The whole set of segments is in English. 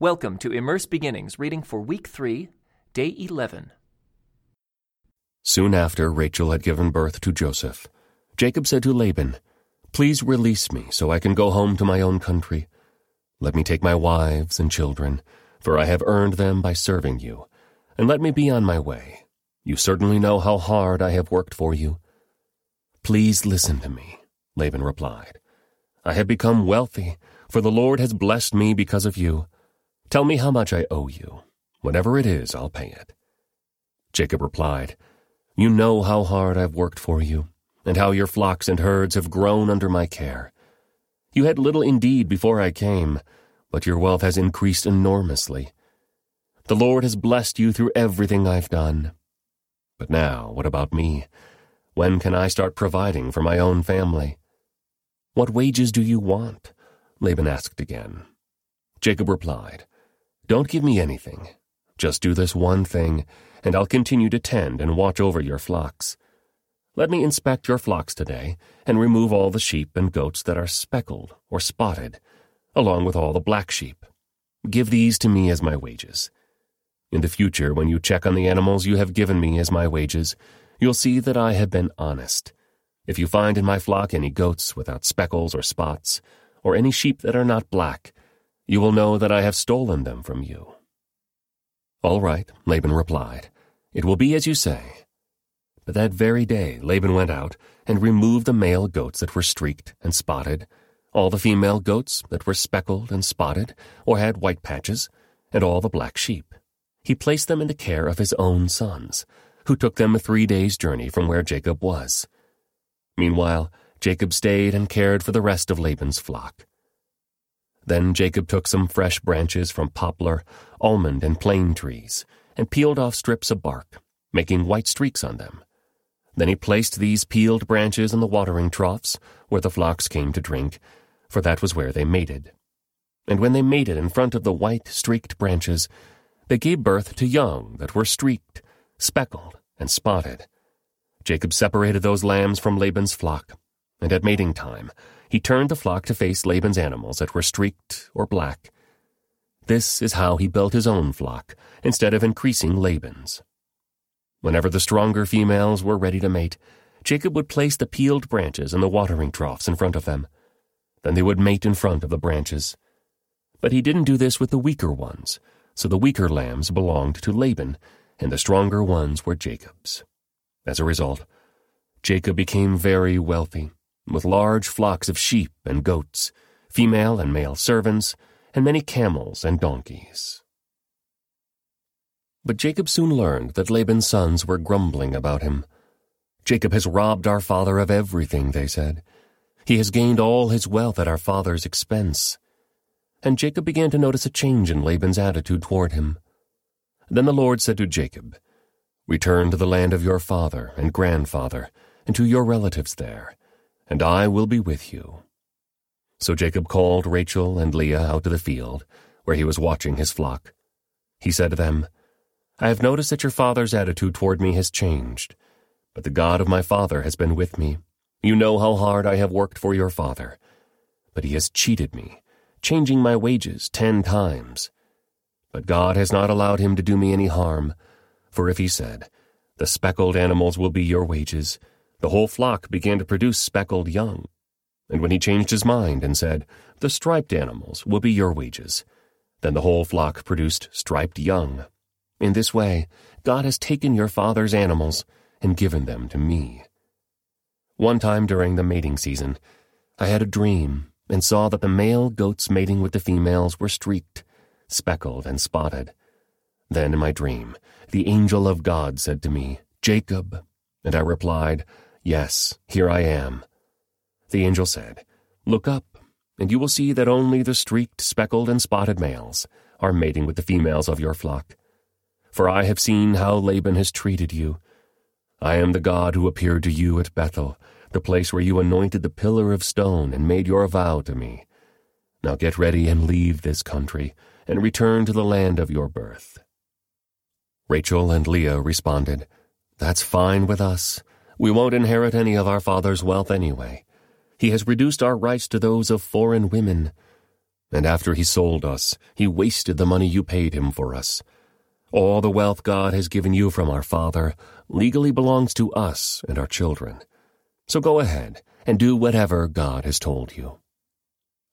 Welcome to Immerse Beginnings, reading for week 3, day 11. Soon after Rachel had given birth to Joseph, Jacob said to Laban, Please release me so I can go home to my own country. Let me take my wives and children, for I have earned them by serving you, and let me be on my way. You certainly know how hard I have worked for you. Please listen to me, Laban replied. I have become wealthy, for the Lord has blessed me because of you. Tell me how much I owe you. Whatever it is, I'll pay it. Jacob replied, You know how hard I've worked for you, and how your flocks and herds have grown under my care. You had little indeed before I came, but your wealth has increased enormously. The Lord has blessed you through everything I've done. But now, what about me? When can I start providing for my own family? What wages do you want? Laban asked again. Jacob replied, don't give me anything. Just do this one thing, and I'll continue to tend and watch over your flocks. Let me inspect your flocks today and remove all the sheep and goats that are speckled or spotted, along with all the black sheep. Give these to me as my wages. In the future, when you check on the animals you have given me as my wages, you'll see that I have been honest. If you find in my flock any goats without speckles or spots, or any sheep that are not black, you will know that I have stolen them from you. All right, Laban replied. It will be as you say. But that very day Laban went out and removed the male goats that were streaked and spotted, all the female goats that were speckled and spotted or had white patches, and all the black sheep. He placed them in the care of his own sons, who took them a three days' journey from where Jacob was. Meanwhile, Jacob stayed and cared for the rest of Laban's flock. Then Jacob took some fresh branches from poplar, almond, and plane trees, and peeled off strips of bark, making white streaks on them. Then he placed these peeled branches in the watering troughs, where the flocks came to drink, for that was where they mated. And when they mated in front of the white, streaked branches, they gave birth to young that were streaked, speckled, and spotted. Jacob separated those lambs from Laban's flock, and at mating time, he turned the flock to face Laban's animals that were streaked or black. This is how he built his own flock, instead of increasing Laban's. Whenever the stronger females were ready to mate, Jacob would place the peeled branches in the watering troughs in front of them. Then they would mate in front of the branches. But he didn't do this with the weaker ones, so the weaker lambs belonged to Laban, and the stronger ones were Jacob's. As a result, Jacob became very wealthy with large flocks of sheep and goats, female and male servants, and many camels and donkeys. But Jacob soon learned that Laban's sons were grumbling about him. Jacob has robbed our father of everything, they said. He has gained all his wealth at our father's expense. And Jacob began to notice a change in Laban's attitude toward him. Then the Lord said to Jacob, Return to the land of your father and grandfather, and to your relatives there and I will be with you. So Jacob called Rachel and Leah out to the field, where he was watching his flock. He said to them, I have noticed that your father's attitude toward me has changed, but the God of my father has been with me. You know how hard I have worked for your father, but he has cheated me, changing my wages ten times. But God has not allowed him to do me any harm, for if he said, The speckled animals will be your wages, the whole flock began to produce speckled young. And when he changed his mind and said, The striped animals will be your wages, then the whole flock produced striped young. In this way, God has taken your father's animals and given them to me. One time during the mating season, I had a dream and saw that the male goats mating with the females were streaked, speckled, and spotted. Then in my dream, the angel of God said to me, Jacob. And I replied, Yes, here I am. The angel said, Look up, and you will see that only the streaked, speckled, and spotted males are mating with the females of your flock. For I have seen how Laban has treated you. I am the God who appeared to you at Bethel, the place where you anointed the pillar of stone and made your vow to me. Now get ready and leave this country, and return to the land of your birth. Rachel and Leah responded, That's fine with us. We won't inherit any of our father's wealth anyway. He has reduced our rights to those of foreign women. and after he sold us, he wasted the money you paid him for us. All the wealth God has given you from our father legally belongs to us and our children. So go ahead and do whatever God has told you.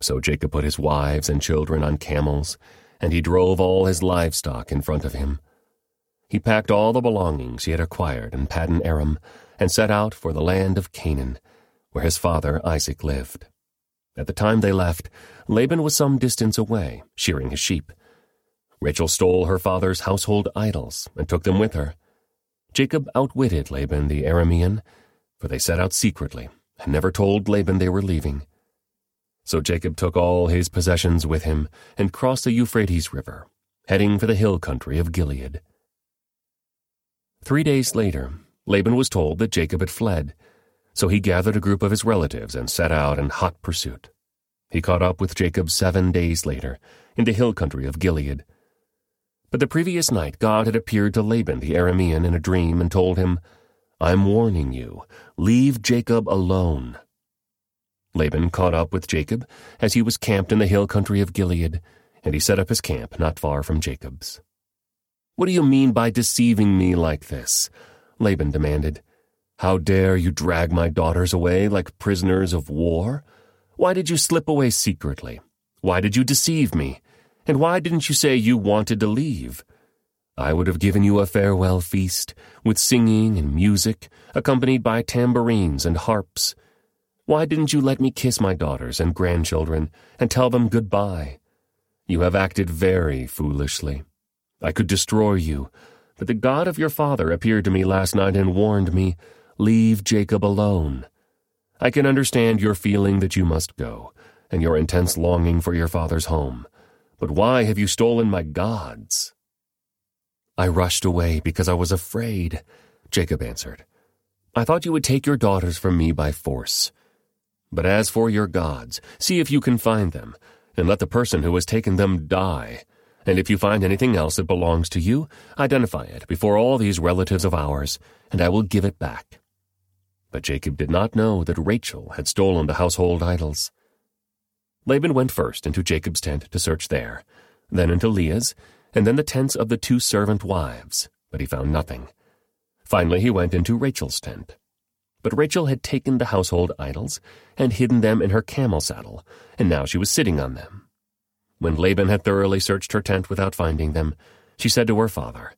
So Jacob put his wives and children on camels, and he drove all his livestock in front of him. He packed all the belongings he had acquired in Paddan Aram and set out for the land of Canaan, where his father Isaac lived. At the time they left, Laban was some distance away, shearing his sheep. Rachel stole her father's household idols and took them with her. Jacob outwitted Laban the Aramean, for they set out secretly and never told Laban they were leaving. So Jacob took all his possessions with him and crossed the Euphrates River, heading for the hill country of Gilead. Three days later, Laban was told that Jacob had fled, so he gathered a group of his relatives and set out in hot pursuit. He caught up with Jacob seven days later in the hill country of Gilead. But the previous night God had appeared to Laban the Aramean in a dream and told him, I'm warning you, leave Jacob alone. Laban caught up with Jacob as he was camped in the hill country of Gilead, and he set up his camp not far from Jacob's. What do you mean by deceiving me like this? Laban demanded. How dare you drag my daughters away like prisoners of war? Why did you slip away secretly? Why did you deceive me? And why didn't you say you wanted to leave? I would have given you a farewell feast, with singing and music, accompanied by tambourines and harps. Why didn't you let me kiss my daughters and grandchildren and tell them goodbye? You have acted very foolishly. I could destroy you, but the God of your father appeared to me last night and warned me, Leave Jacob alone. I can understand your feeling that you must go, and your intense longing for your father's home. But why have you stolen my gods? I rushed away because I was afraid, Jacob answered. I thought you would take your daughters from me by force. But as for your gods, see if you can find them, and let the person who has taken them die. And if you find anything else that belongs to you, identify it before all these relatives of ours, and I will give it back. But Jacob did not know that Rachel had stolen the household idols. Laban went first into Jacob's tent to search there, then into Leah's, and then the tents of the two servant wives, but he found nothing. Finally, he went into Rachel's tent. But Rachel had taken the household idols and hidden them in her camel saddle, and now she was sitting on them. When Laban had thoroughly searched her tent without finding them, she said to her father,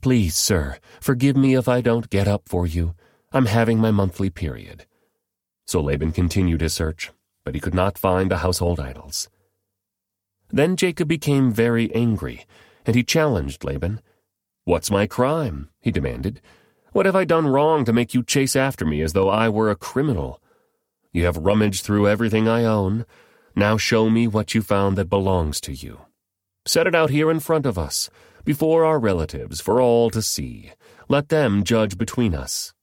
Please, sir, forgive me if I don't get up for you. I'm having my monthly period. So Laban continued his search, but he could not find the household idols. Then Jacob became very angry, and he challenged Laban. What's my crime? he demanded. What have I done wrong to make you chase after me as though I were a criminal? You have rummaged through everything I own, now show me what you found that belongs to you. Set it out here in front of us, before our relatives, for all to see. Let them judge between us.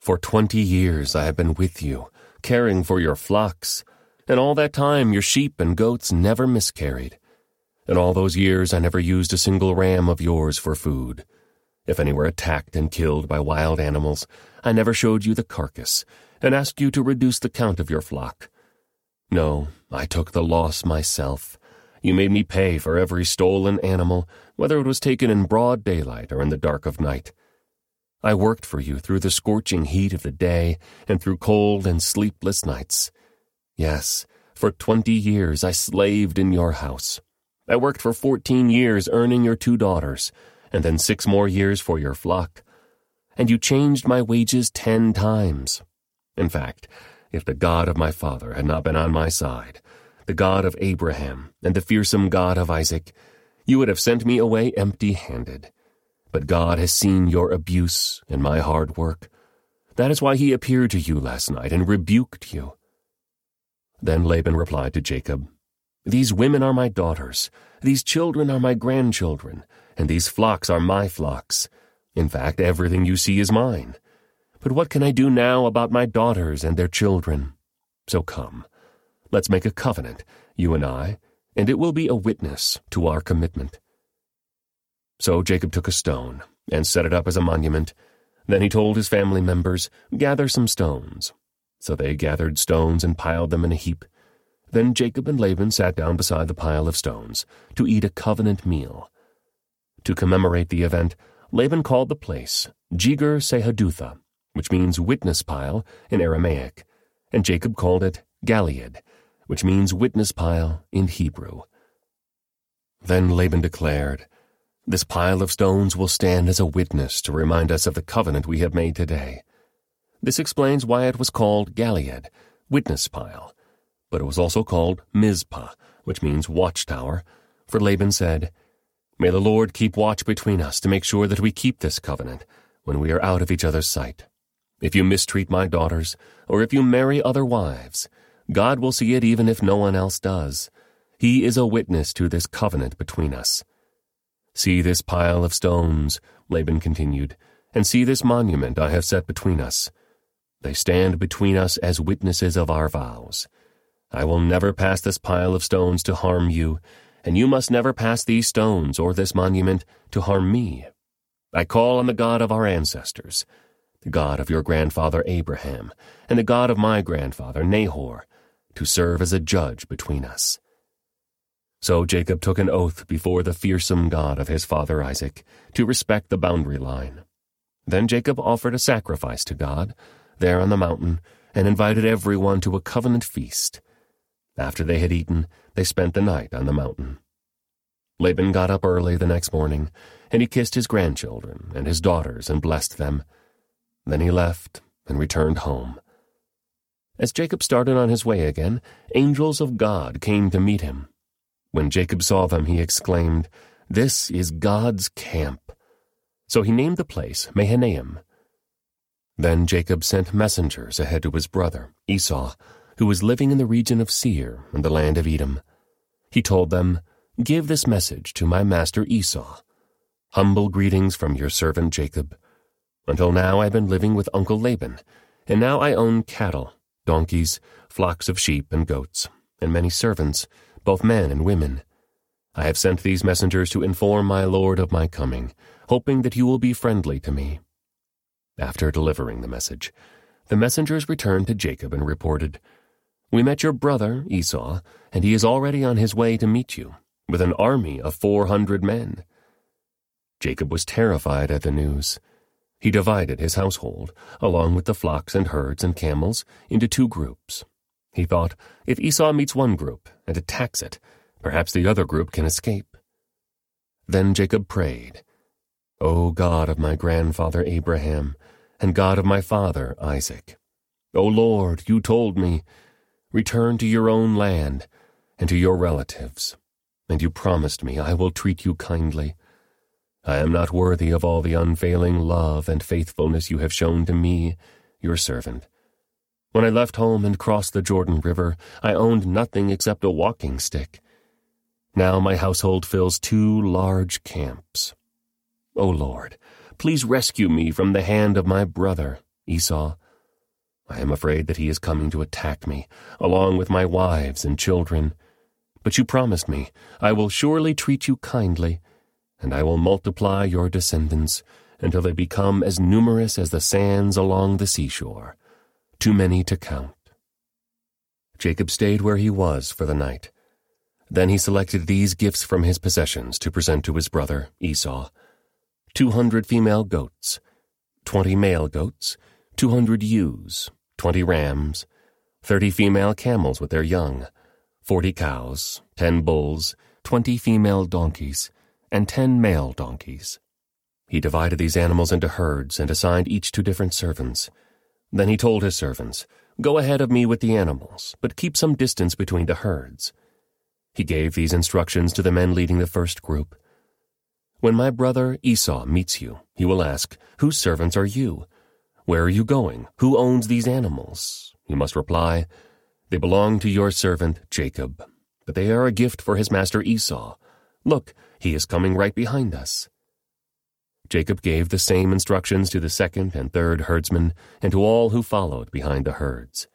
For twenty years I have been with you, caring for your flocks, and all that time your sheep and goats never miscarried. In all those years I never used a single ram of yours for food. If any were attacked and killed by wild animals, I never showed you the carcass, and asked you to reduce the count of your flock. No, I took the loss myself. You made me pay for every stolen animal, whether it was taken in broad daylight or in the dark of night. I worked for you through the scorching heat of the day and through cold and sleepless nights. Yes, for twenty years I slaved in your house. I worked for fourteen years earning your two daughters, and then six more years for your flock. And you changed my wages ten times. In fact, if the God of my father had not been on my side, the God of Abraham and the fearsome God of Isaac, you would have sent me away empty handed. But God has seen your abuse and my hard work. That is why he appeared to you last night and rebuked you. Then Laban replied to Jacob, These women are my daughters, these children are my grandchildren, and these flocks are my flocks. In fact, everything you see is mine. But what can I do now about my daughters and their children? So come, let's make a covenant, you and I, and it will be a witness to our commitment. So Jacob took a stone and set it up as a monument. Then he told his family members, Gather some stones. So they gathered stones and piled them in a heap. Then Jacob and Laban sat down beside the pile of stones to eat a covenant meal. To commemorate the event, Laban called the place Jegar Sahadutha, which means witness pile in Aramaic, and Jacob called it Galeed, which means witness pile in Hebrew. Then Laban declared, This pile of stones will stand as a witness to remind us of the covenant we have made today. This explains why it was called Galeed, witness pile, but it was also called Mizpah, which means watchtower, for Laban said, May the Lord keep watch between us to make sure that we keep this covenant when we are out of each other's sight. If you mistreat my daughters, or if you marry other wives, God will see it even if no one else does. He is a witness to this covenant between us. See this pile of stones, Laban continued, and see this monument I have set between us. They stand between us as witnesses of our vows. I will never pass this pile of stones to harm you, and you must never pass these stones or this monument to harm me. I call on the God of our ancestors, the God of your grandfather Abraham, and the God of my grandfather Nahor, to serve as a judge between us. So Jacob took an oath before the fearsome God of his father Isaac to respect the boundary line. Then Jacob offered a sacrifice to God, there on the mountain and invited everyone to a covenant feast. After they had eaten, they spent the night on the mountain. Laban got up early the next morning, and he kissed his grandchildren and his daughters and blessed them. Then he left and returned home. As Jacob started on his way again, angels of God came to meet him. When Jacob saw them, he exclaimed, This is God's camp. So he named the place Mahanaim, then Jacob sent messengers ahead to his brother, Esau, who was living in the region of Seir in the land of Edom. He told them, Give this message to my master Esau. Humble greetings from your servant Jacob. Until now I've been living with Uncle Laban, and now I own cattle, donkeys, flocks of sheep and goats, and many servants, both men and women. I have sent these messengers to inform my lord of my coming, hoping that you will be friendly to me. After delivering the message, the messengers returned to Jacob and reported, We met your brother, Esau, and he is already on his way to meet you, with an army of four hundred men. Jacob was terrified at the news. He divided his household, along with the flocks and herds and camels, into two groups. He thought, if Esau meets one group and attacks it, perhaps the other group can escape. Then Jacob prayed, O God of my grandfather Abraham, and God of my father Isaac. O Lord, you told me, Return to your own land and to your relatives, and you promised me I will treat you kindly. I am not worthy of all the unfailing love and faithfulness you have shown to me, your servant. When I left home and crossed the Jordan River, I owned nothing except a walking stick. Now my household fills two large camps. O Lord, please rescue me from the hand of my brother, Esau. I am afraid that he is coming to attack me, along with my wives and children. But you promised me, I will surely treat you kindly, and I will multiply your descendants until they become as numerous as the sands along the seashore, too many to count. Jacob stayed where he was for the night. Then he selected these gifts from his possessions to present to his brother, Esau 200 female goats, 20 male goats, 200 ewes, 20 rams, 30 female camels with their young, 40 cows, 10 bulls, 20 female donkeys, and 10 male donkeys. He divided these animals into herds and assigned each to different servants. Then he told his servants, Go ahead of me with the animals, but keep some distance between the herds. He gave these instructions to the men leading the first group. When my brother Esau meets you, he will ask, Whose servants are you? Where are you going? Who owns these animals? You must reply, They belong to your servant Jacob, but they are a gift for his master Esau. Look, he is coming right behind us. Jacob gave the same instructions to the second and third herdsmen and to all who followed behind the herds.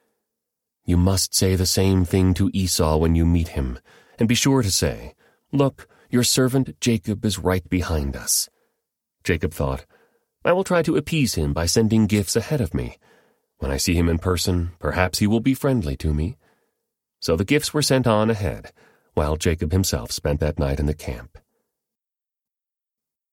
You must say the same thing to Esau when you meet him, and be sure to say, Look, your servant Jacob is right behind us. Jacob thought, I will try to appease him by sending gifts ahead of me. When I see him in person, perhaps he will be friendly to me. So the gifts were sent on ahead, while Jacob himself spent that night in the camp.